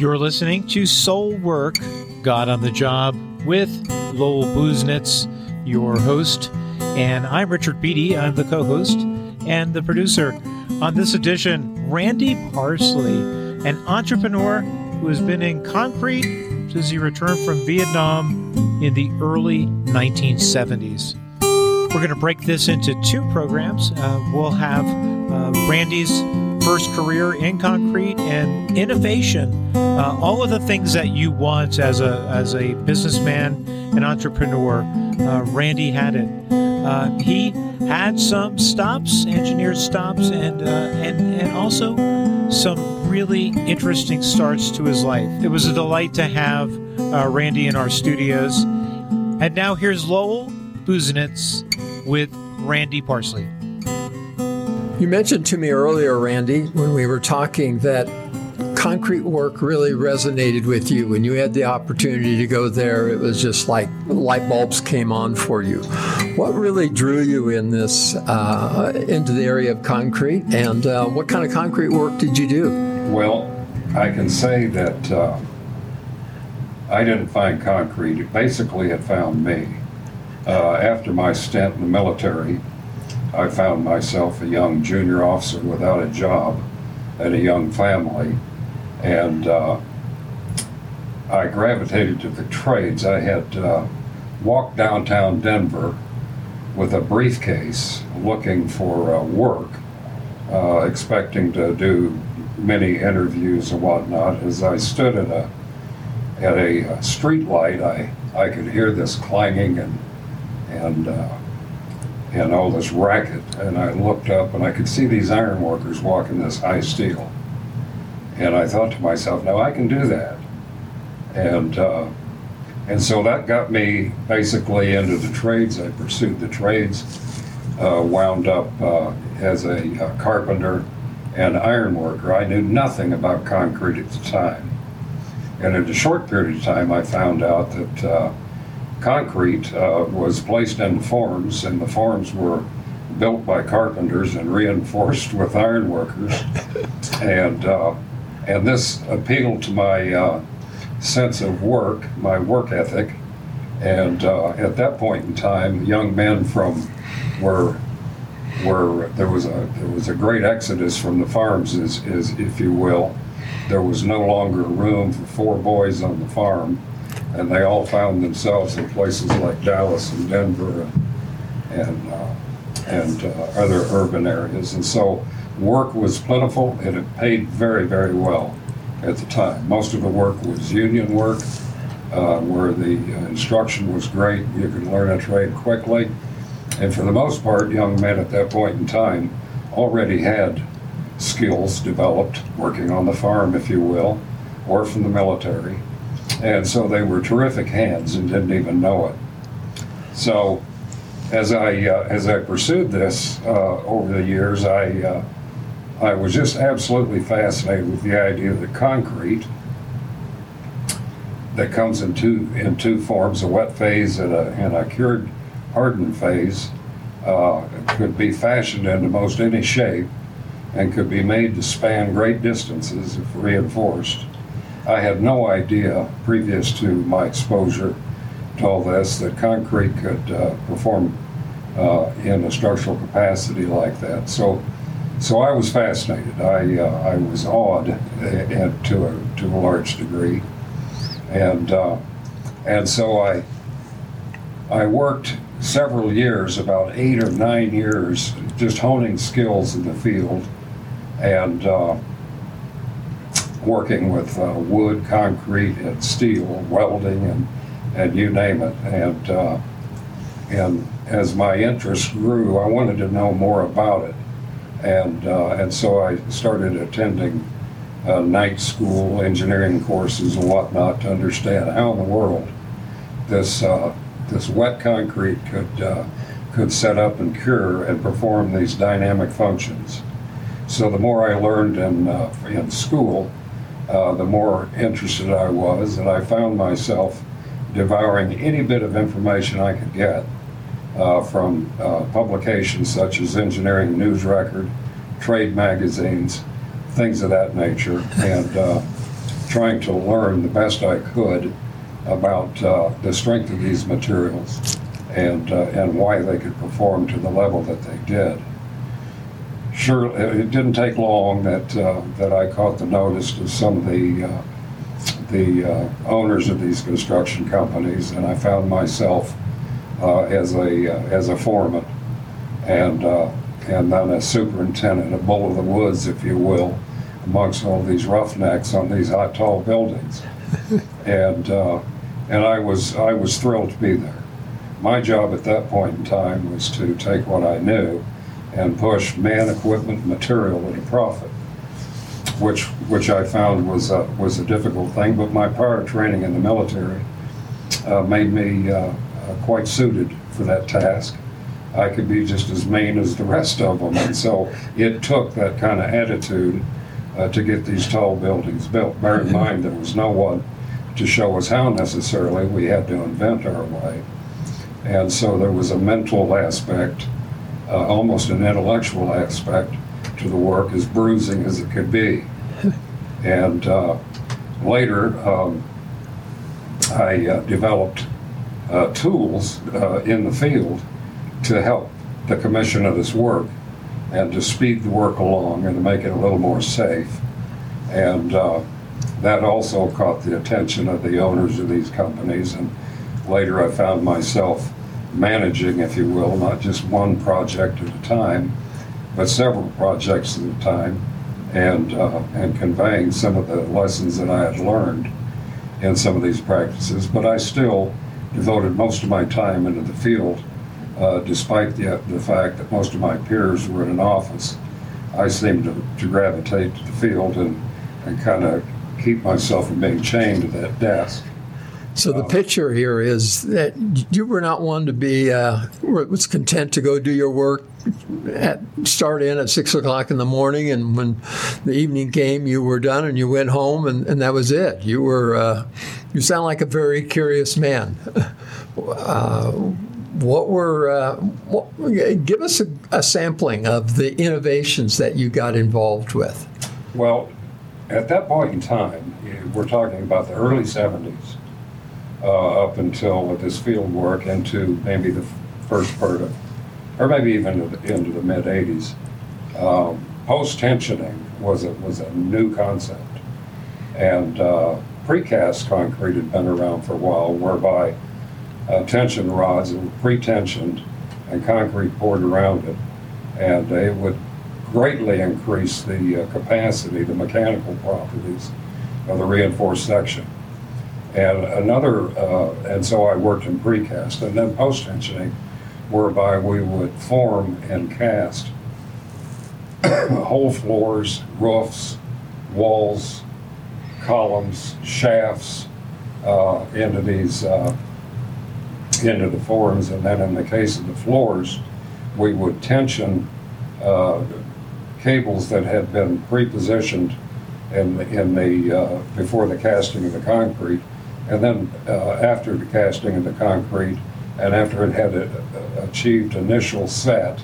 You're listening to Soul Work, God on the Job with Lowell Busenitz, your host. And I'm Richard Beatty. I'm the co host and the producer. On this edition, Randy Parsley, an entrepreneur who has been in concrete since he returned from Vietnam in the early 1970s. We're going to break this into two programs. Uh, we'll have uh, Randy's first career in concrete and innovation, uh, all of the things that you want as a as a businessman and entrepreneur. Uh, Randy had it. Uh, he had some stops, engineered stops, and uh, and and also some really interesting starts to his life. It was a delight to have uh, Randy in our studios. And now here's Lowell Busenitz with Randy Parsley. You mentioned to me earlier, Randy, when we were talking, that concrete work really resonated with you. When you had the opportunity to go there, it was just like light bulbs came on for you. What really drew you in this uh, into the area of concrete, and uh, what kind of concrete work did you do? Well, I can say that uh, I didn't find concrete. It basically, it found me. Uh, after my stint in the military, I found myself a young junior officer without a job and a young family, and uh, I gravitated to the trades. I had uh, walked downtown Denver with a briefcase looking for uh, work, uh, expecting to do many interviews and whatnot. As I stood at a at a street light, I, I could hear this clanging and and uh, and all this racket. And I looked up and I could see these iron workers walking this high steel. And I thought to myself, now I can do that. And uh, and so that got me basically into the trades. I pursued the trades, uh, wound up uh, as a, a carpenter and iron worker. I knew nothing about concrete at the time. And in a short period of time, I found out that uh, concrete uh, was placed in forms, and the forms were built by carpenters and reinforced with iron workers. and uh, and this appealed to my uh, sense of work, my work ethic. And uh, at that point in time, young men from were were there was a there was a great exodus from the farms, is, is if you will. There was no longer room for four boys on the farm and they all found themselves in places like Dallas and Denver and and, uh, and uh, other urban areas. And so work was plentiful and it paid very very well at the time. Most of the work was union work, uh, where the uh, instruction was great. You could learn a trade quickly, and for the most part, young men at that point in time already had skills developed working on the farm, if you will, or from the military and so they were terrific hands and didn't even know it. So, as I uh, as I pursued this uh, over the years, I uh, I was just absolutely fascinated with the idea that concrete that comes in two in two forms: a wet phase and a, and a cured hardened phase uh, could be fashioned into most any shape and could be made to span great distances if reinforced. I had no idea previous to my exposure to all this that concrete could uh, perform uh, in a structural capacity like that. So, so I was fascinated. I uh, I was awed uh, to a to a large degree, and uh, and so I I worked several years, about eight or nine years, just honing skills in the field, and uh, working with uh, wood, concrete, and steel, welding, and and you name it. And uh, and as my interest grew, I wanted to know more about it, and uh, and so I started attending uh, night school engineering courses and whatnot to understand how in the world this uh, this wet concrete could uh, could set up and cure and perform these dynamic functions. So the more I learned in in school, uh, the more interested I was, and I found myself devouring any bit of information I could get uh, from uh, publications such as Engineering News Record, trade magazines, things of that nature. And uh, trying to learn the best I could about uh, the strength of these materials and, uh, and why they could perform to the level that they did. Sure, it didn't take long that, uh, that I caught the notice of some of the, uh, the uh, owners of these construction companies, and I found myself uh, as a, uh, as a foreman and, uh, and then a superintendent, a bull of the woods, if you will, amongst all these roughnecks on these high, tall buildings. and, uh, and I was, I was thrilled to be there. My job at that point in time was to take what I knew and push man, equipment, material at a profit, which, which I found was a, was a difficult thing, but my prior training in the military uh, made me uh, uh, quite suited for that task. I could be just as mean as the rest of them, and so it took that kind of attitude uh, to get these tall buildings built. Bear in mind, there was no one to show us how necessarily, we had to invent our way. And so there was a mental aspect, uh, almost an intellectual aspect to the work, as bruising as it could be. And uh, later, um, I uh, developed uh, tools uh, in the field to help the commission of this work and to speed the work along and to make it a little more safe. And uh, that also caught the attention of the owners of these companies. And later I found myself managing, if you will, not just one project at a time, but several projects at a time, and, uh, and conveying some of the lessons that I had learned in some of these practices. But I still devoted most of my time into the field, uh, despite the, the fact that most of my peers were in an office. I seemed to, to gravitate to the field and, and kind of keep myself from being chained to that desk. So the picture here is that you were not one to be uh, was content to go do your work at start in at six o'clock in the morning, and when the evening came, you were done and you went home, and, and that was it. You were uh, you sound like a very curious man. Uh, what were uh, what, give us a, a sampling of the innovations that you got involved with? Well, at that point in time, we're talking about the early 70s, uh, up until with this field work into maybe the first part of, or maybe even into the, into the mid 80s. Um, Post tensioning was a, was a new concept. And uh, precast concrete had been around for a while, whereby uh, tension rods were pre-tensioned and concrete poured around it. And it would greatly increase the uh, capacity, the mechanical properties of the reinforced section. And another, uh, and so I worked in precast and then post tensioning, whereby we would form and cast whole floors, roofs, walls, columns, shafts uh, into these uh, into the forms, and then in the case of the floors, we would tension uh, cables that had been pre-positioned in the, in the uh, before the casting of the concrete, and then uh, after the casting of the concrete, and after it had a, achieved initial set,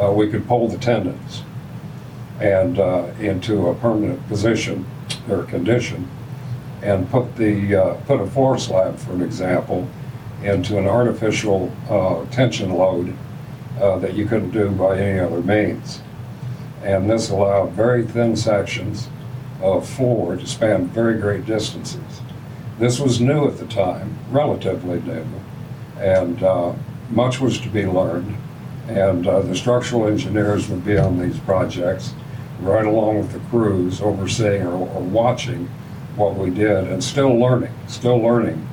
uh, we could pull the tendons and uh, into a permanent position or condition, and put the uh, put a floor slab, for an example, into an artificial uh, tension load uh, that you couldn't do by any other means. And this allowed very thin sections of floor to span very great distances. This was new at the time, relatively new, and uh, much was to be learned. And uh, the structural engineers would be on these projects right along with the crews, overseeing or, or watching what we did and still learning, still learning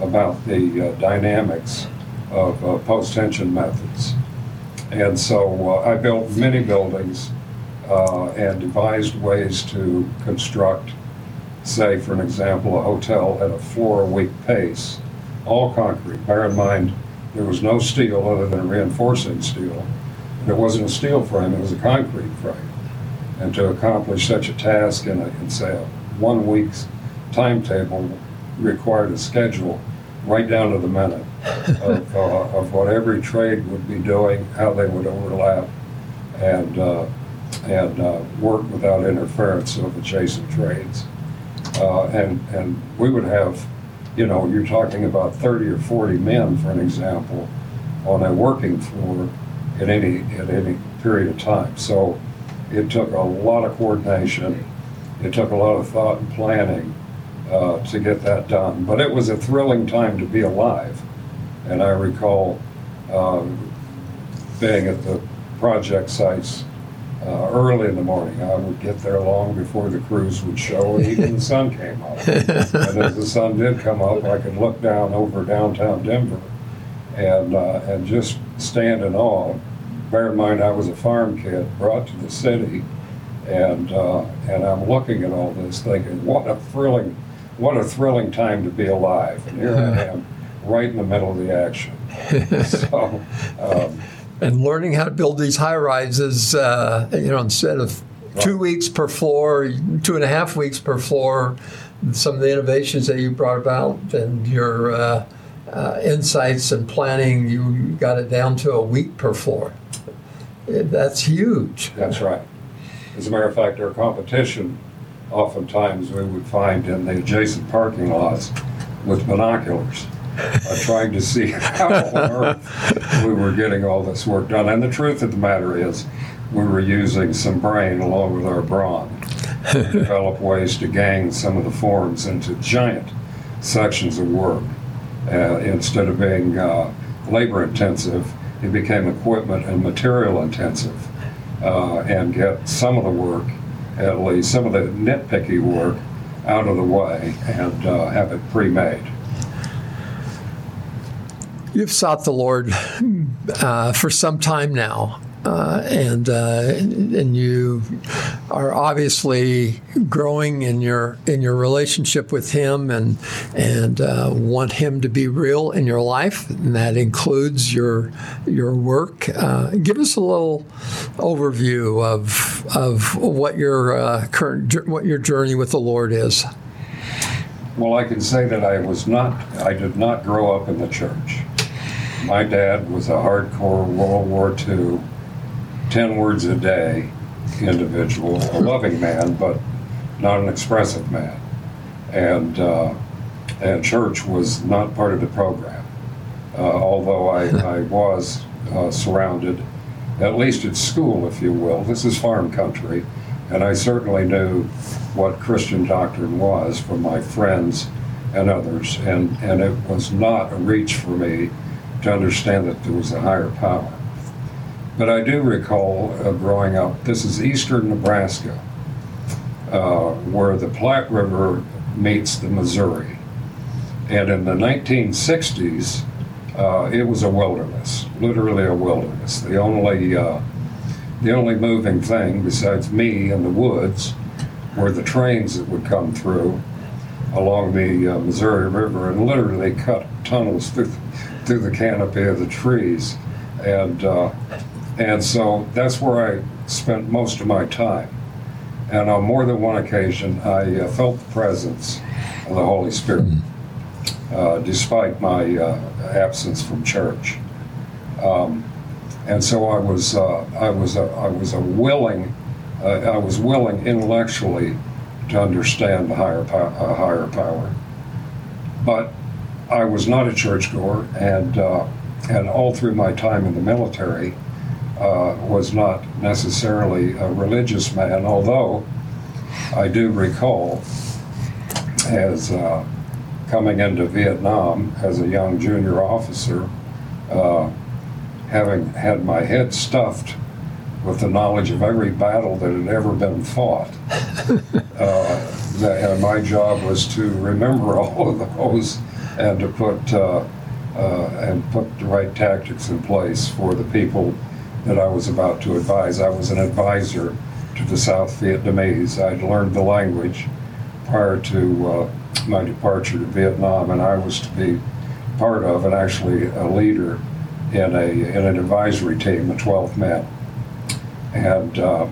about the uh, dynamics of uh, post-tension methods. And so uh, I built many buildings uh, and devised ways to construct, say, for an example, a hotel at a floor a week pace, all concrete. Bear in mind, there was no steel other than reinforcing steel. And it wasn't a steel frame, it was a concrete frame. And to accomplish such a task in, a, in say, a one week's timetable required a schedule right down to the minute of, uh, of what every trade would be doing, how they would overlap, and uh, and uh, work without interference of adjacent trades. Uh, and, and we would have, you know, you're talking about 30 or 40 men, for an example, on a working floor at any, at any period of time. So it took a lot of coordination. It took a lot of thought and planning uh, to get that done. But it was a thrilling time to be alive. And I recall um, being at the project sites uh, early in the morning. I would get there long before the crews would show, and even the sun came up. and as the sun did come up, I could look down over downtown Denver and uh, and just stand in awe. Bear in mind, I was a farm kid brought to the city, and uh, and I'm looking at all this, thinking, what a thrilling, what a thrilling time to be alive. And here I am, right in the middle of the action. so. Um, and learning how to build these high rises, uh, you know, instead of two weeks per floor, two and a half weeks per floor, some of the innovations that you brought about and your uh, uh, insights and planning, you got it down to a week per floor. That's huge. That's right. As a matter of fact, our competition, oftentimes we would find in the adjacent parking lots with binoculars uh, trying to see how on earth we were getting all this work done. And the truth of the matter is, we were using some brain along with our brawn to develop ways to gang some of the forms into giant sections of work. Uh, instead of being uh, labor intensive, it became equipment and material intensive. Uh, and get some of the work, at least some of the nitpicky work, out of the way and uh, have it pre made. You've sought the Lord uh, for some time now, uh, and uh, and you are obviously growing in your in your relationship with Him, and and uh, want Him to be real in your life, and that includes your your work. Uh, give us a little overview of of what your uh, current what your journey with the Lord is. Well, I can say that I was not, I did not grow up in the church. My dad was a hardcore World War II, 10 words a day individual, a loving man, but not an expressive man. And, uh, and church was not part of the program. Uh, although I, I was uh, surrounded, at least at school, if you will. This is farm country, and I certainly knew what Christian doctrine was from my friends and others, and, and it was not a reach for me to understand that there was a higher power. But I do recall uh, growing up, this is eastern Nebraska, uh, where the Platte River meets the Missouri. And in the 1960s, uh, it was a wilderness, literally a wilderness. The only, uh, the only moving thing besides me in the woods were the trains that would come through along the uh, Missouri River and literally cut tunnels through, through the canopy of the trees. And, uh, and so that's where I spent most of my time. And on more than one occasion, I uh, felt the presence of the Holy Spirit, uh, despite my uh, absence from church. Um, and so I was, uh, I was, a, I was a willing uh, I was willing intellectually to understand the higher, po- uh, higher power. But I was not a churchgoer, and, uh, and all through my time in the military, uh, was not necessarily a religious man, although I do recall as uh, coming into Vietnam as a young junior officer, uh, having had my head stuffed with the knowledge of every battle that had ever been fought. uh, that, and my job was to remember all of those and to put uh, uh, and put the right tactics in place for the people that I was about to advise. I was an advisor to the South Vietnamese. I'd learned the language prior to uh, my departure to Vietnam, and I was to be part of and actually a leader in a in an advisory team of 12 men. And uh,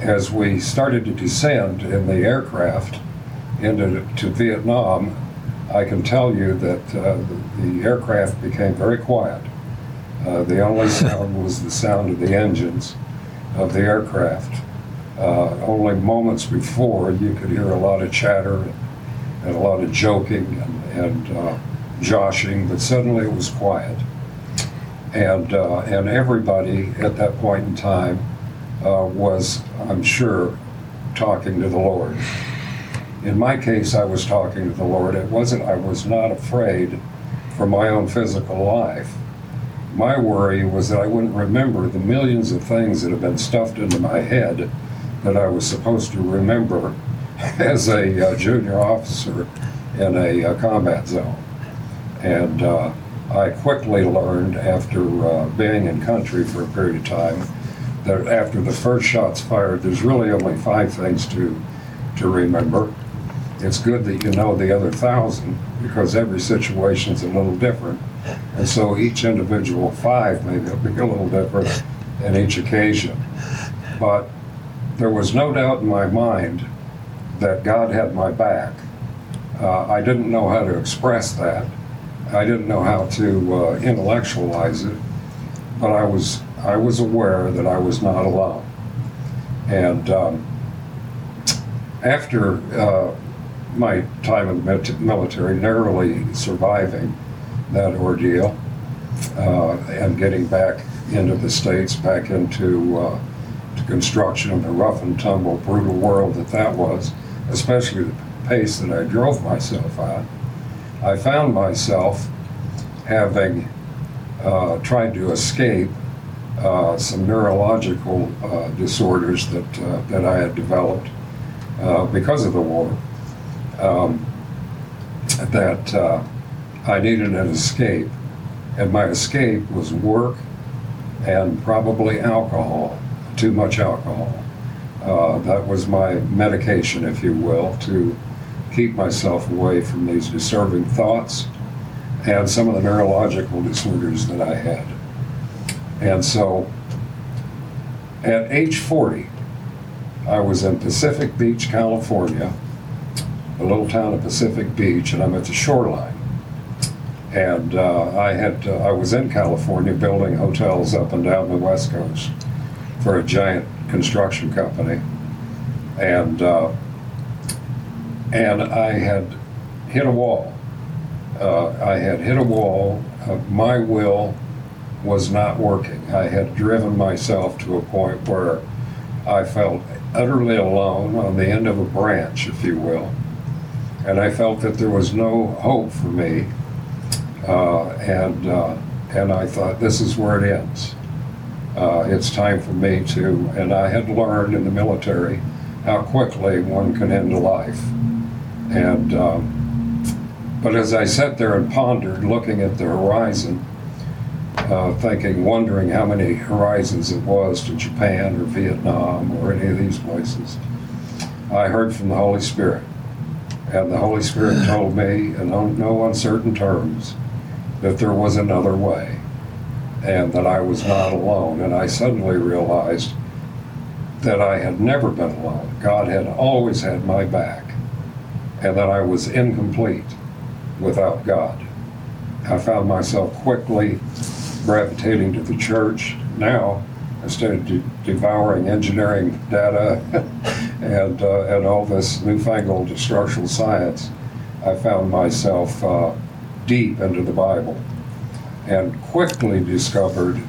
as we started to descend in the aircraft into to Vietnam, I can tell you that uh, the, the, aircraft became very quiet. Uh, the only sound was the sound of the engines of the aircraft. Uh, only moments before, you could hear a lot of chatter and and a lot of joking and, and uh, joshing, but suddenly it was quiet. And, uh, and everybody at that point in time uh, was, I'm sure, talking to the Lord. In my case, I was talking to the Lord. It wasn't, I was not afraid for my own physical life. My worry was that I wouldn't remember the millions of things that have been stuffed into my head that I was supposed to remember as a uh, junior officer in a uh, combat zone. And uh, I quickly learned after uh, being in country for a period of time that after the first shot's fired, there's really only five things to, to remember. It's good that you know the other thousand because every situation's a little different. And so each individual five may be a little different in each occasion. But there was no doubt in my mind that God had my back. Uh, I didn't know how to express that. I didn't know how to uh, intellectualize it, but I was I was aware that I was not alone. And um, after uh, my time in the military, narrowly surviving that ordeal uh, and getting back into the states, back into uh, construction of the rough and tumble, brutal world that that was, especially the pace that I drove myself at, I found myself having uh, tried to escape uh, some neurological uh, disorders that uh, that I had developed uh, because of the war. Um, that uh, I needed an escape, and my escape was work and probably alcohol, too much alcohol. Uh, that was my medication, if you will, to keep myself away from these disturbing thoughts and some of the neurological disorders that I had. And so at age 40, I was in Pacific Beach, California, a little town of Pacific Beach, and I'm at the shoreline. And uh, I had uh, I was in California building hotels up and down the West Coast for a giant construction company, and uh, and I had hit a wall. Uh, I had hit a wall. my will was not working. I had driven myself to a point where I felt utterly alone on the end of a branch, if you will. And I felt that there was no hope for me. Uh, and, uh, and I thought, this is where it ends. Uh, it's time for me to, and I had learned in the military how quickly one can end a life. And, um, but as I sat there and pondered, looking at the horizon, uh, thinking, wondering how many horizons it was to Japan or Vietnam or any of these places. I heard from the Holy Spirit, and the Holy Spirit told me in no uncertain terms that there was another way and that I was not alone. And I suddenly realized that I had never been alone. God had always had my back, and that I was incomplete without God. I found myself quickly gravitating to the church. Now, instead of de- devouring engineering data and, uh, and all this newfangled structural science, I found myself uh, deep into the Bible and quickly discovered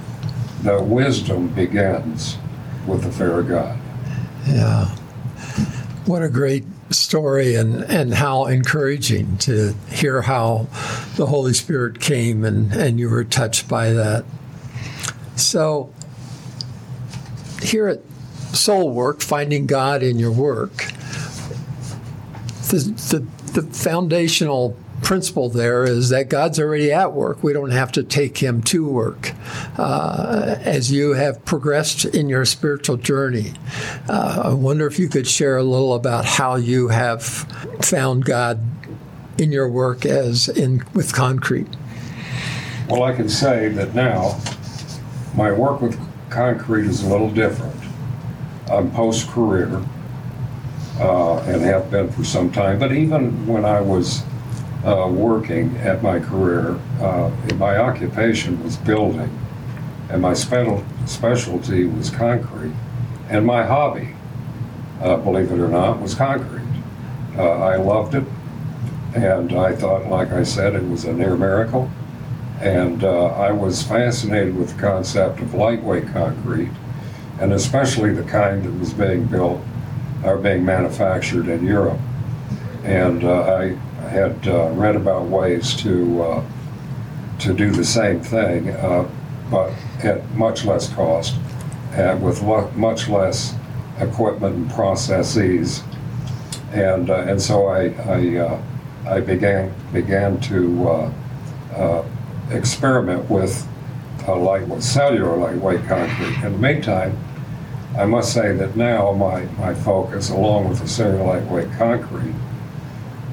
that wisdom begins with the fear of God. Yeah. What a great story and, and how encouraging to hear how the Holy Spirit came and, and you were touched by that. So, here at Soul Work, finding God in your work, the, the, the foundational principle there is that God's already at work. We don't have to take Him to work. Uh, as you have progressed in your spiritual journey, uh, I wonder if you could share a little about how you have found God in your work as in with concrete. Well, I can say that now my work with concrete is a little different. I'm post career uh, and have been for some time, but even when I was uh, working at my career, uh, my occupation was building, and my special, specialty was concrete, and my hobby, uh, believe it or not, was concrete. Uh, I loved it. And I thought, like I said, it was a near miracle. And uh, I was fascinated with the concept of lightweight concrete, and especially the kind that was being built or being manufactured in Europe. And uh, I had uh, read about ways to uh, to do the same thing, uh, but at much less cost, and with lo- much less equipment and processes. And uh, and so I I, uh, I began began to uh, uh, experiment with a lightweight cellular lightweight concrete. In the meantime, I must say that now my, my focus, along with the cellular lightweight concrete,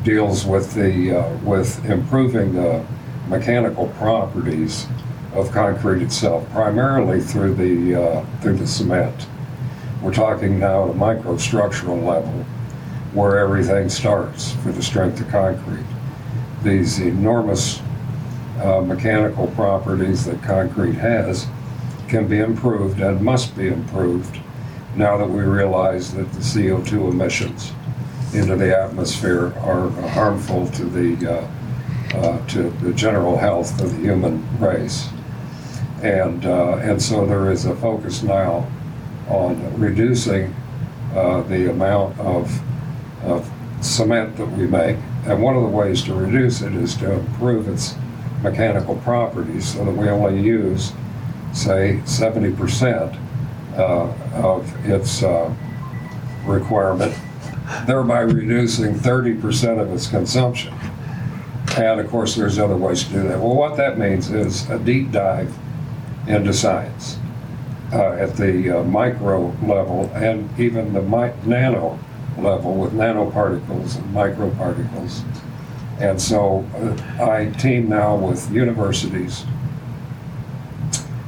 deals with the uh, with improving the mechanical properties of concrete itself, primarily through the uh, through the cement. We're talking now at a microstructural level, where everything starts for the strength of concrete. These enormous uh, mechanical properties that concrete has can be improved and must be improved now that we realize that the CO2 emissions into the atmosphere are harmful to the uh, uh, to the general health of the human race, and uh, and so there is a focus now on reducing uh, the amount of of cement that we make, and one of the ways to reduce it is to improve its mechanical properties so that we only use, say, 70 percent uh, of its uh, requirement, thereby reducing 30% of its consumption. And of course, there's other ways to do that. Well, what that means is a deep dive into science uh, at the uh, micro level and even the mi- nano level with nanoparticles and microparticles. And so uh, I team now with universities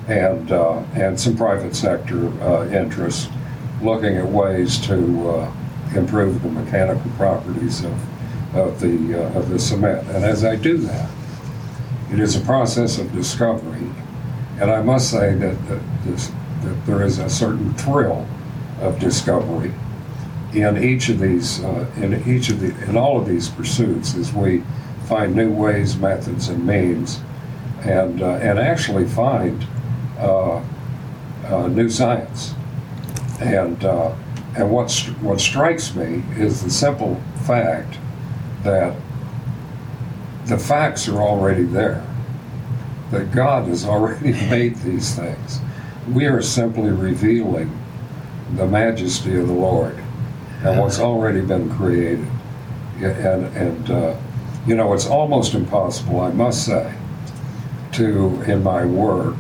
and, uh, and some private sector uh, interests looking at ways to uh, improve the mechanical properties of, of, the, uh, of the cement. And as I do that, it is a process of discovery. And I must say that, that, this, that there is a certain thrill of discovery in each of these, uh, in each of the, in all of these pursuits as we find new ways, methods, and means, and, uh, and actually find uh, uh, new science. And, uh, and what, what strikes me is the simple fact that the facts are already there, that God has already made these things. We are simply revealing the majesty of the Lord and what's already been created. And, and uh, you know, it's almost impossible, I must say, to, in my work,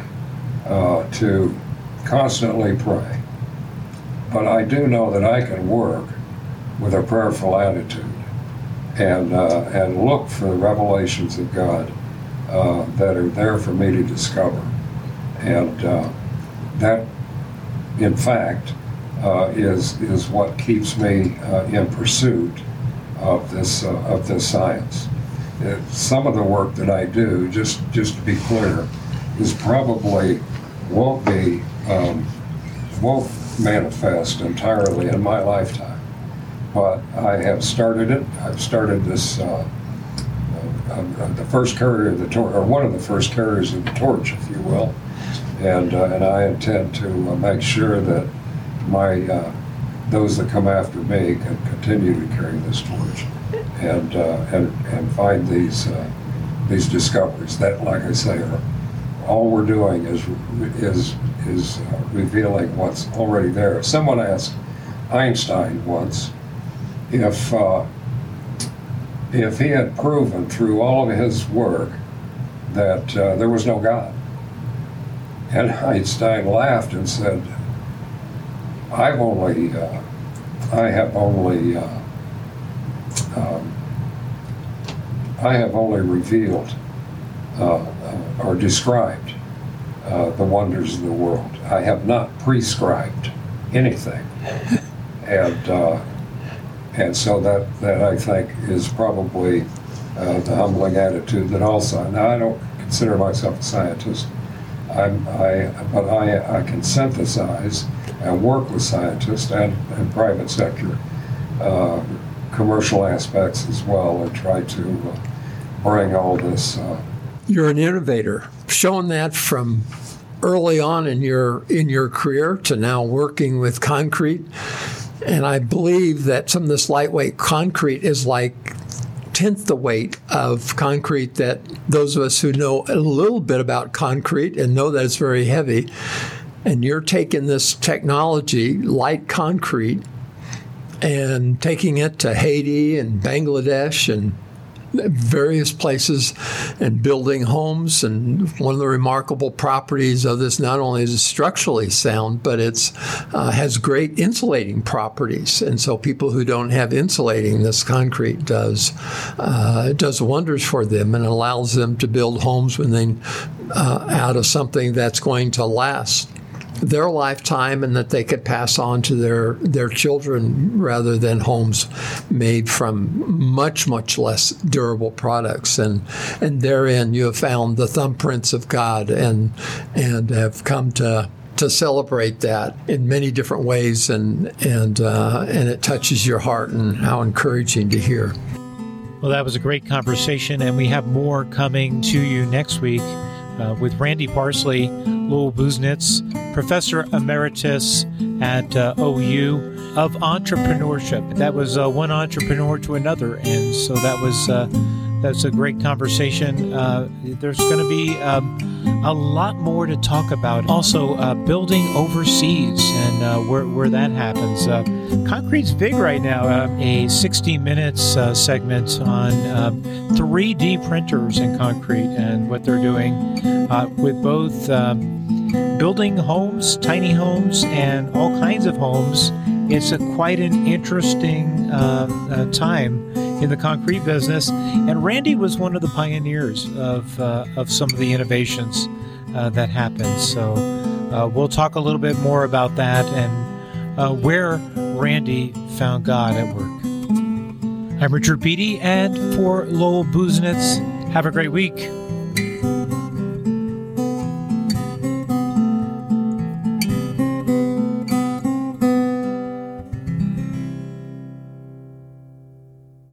uh, to constantly pray. But I do know that I can work with a prayerful attitude and, uh, and look for the revelations of God uh, that are there for me to discover. And uh, that, in fact, uh, is, is what keeps me uh, in pursuit of this, uh, of this science. Uh, Some of the work that I do, just, just to be clear, is probably won't be, um, won't manifest entirely in my lifetime. But I have started it. I've started this, uh, uh, the first carrier of the torch, or one of the first carriers of the torch, if you will. And, and I intend to make sure that my, uh, those that come after me can continue to carry this torch and, uh, and, and find these, uh, these discoveries that, like I say, are, all we're doing is, is, is uh, revealing what's already there. Someone asked Einstein once if, uh, if he had proven through all of his work that uh, there was no God. And Einstein laughed and said, I've only, uh, I have only, uh, um, I have only revealed uh, uh, or described uh, the wonders of the world. I have not prescribed anything. And, uh, and so that, that I think is probably uh, the humbling attitude that also, now I don't consider myself a scientist, I'm, I, but I, I can synthesize and work with scientists and, and private sector uh, commercial aspects as well and try to uh, bring all this. Uh, You're an innovator, Showing that from early on in your in your career to now working with concrete. And I believe that some of this lightweight concrete is like tenth the weight of concrete that those of us who know a little bit about concrete and know that it's very heavy. And you're taking this technology, light concrete, and taking it to Haiti and Bangladesh and various places and building homes. And one of the remarkable properties of this not only is it structurally sound, but it's uh, has great insulating properties. And so people who don't have insulating, this concrete does uh, does wonders for them and allows them to build homes when they uh, out of something that's going to last their lifetime and that they could pass on to their their children rather than homes made from much much less durable products. And and therein you have found the thumbprints of God and and have come to to celebrate that in many different ways. And and uh, and it touches your heart and how encouraging to hear. Well, that was a great conversation, and we have more coming to you next week uh, with Randy Parsley, Lowell Busenitz, Professor Emeritus at uh, OU of entrepreneurship. That was uh, one entrepreneur to another, and so that was uh, that's a great conversation. Uh, there's going to be um, a lot more to talk about. Also, uh, building overseas and uh, where, where that happens. Uh, concrete's big right now. Uh, a 60 minutes uh, segment on 3D um, printers in concrete and what they're doing with both um, building homes, tiny homes, and all kinds of homes. It's a, quite an interesting um, time in the concrete business. And Randy was one of the pioneers of, uh, of some of the innovations uh, that happened. So uh, we'll talk a little bit more about that and uh, where Randy found God at work. I'm Richard Beatty, and for Lowell Busenitz, have a great week.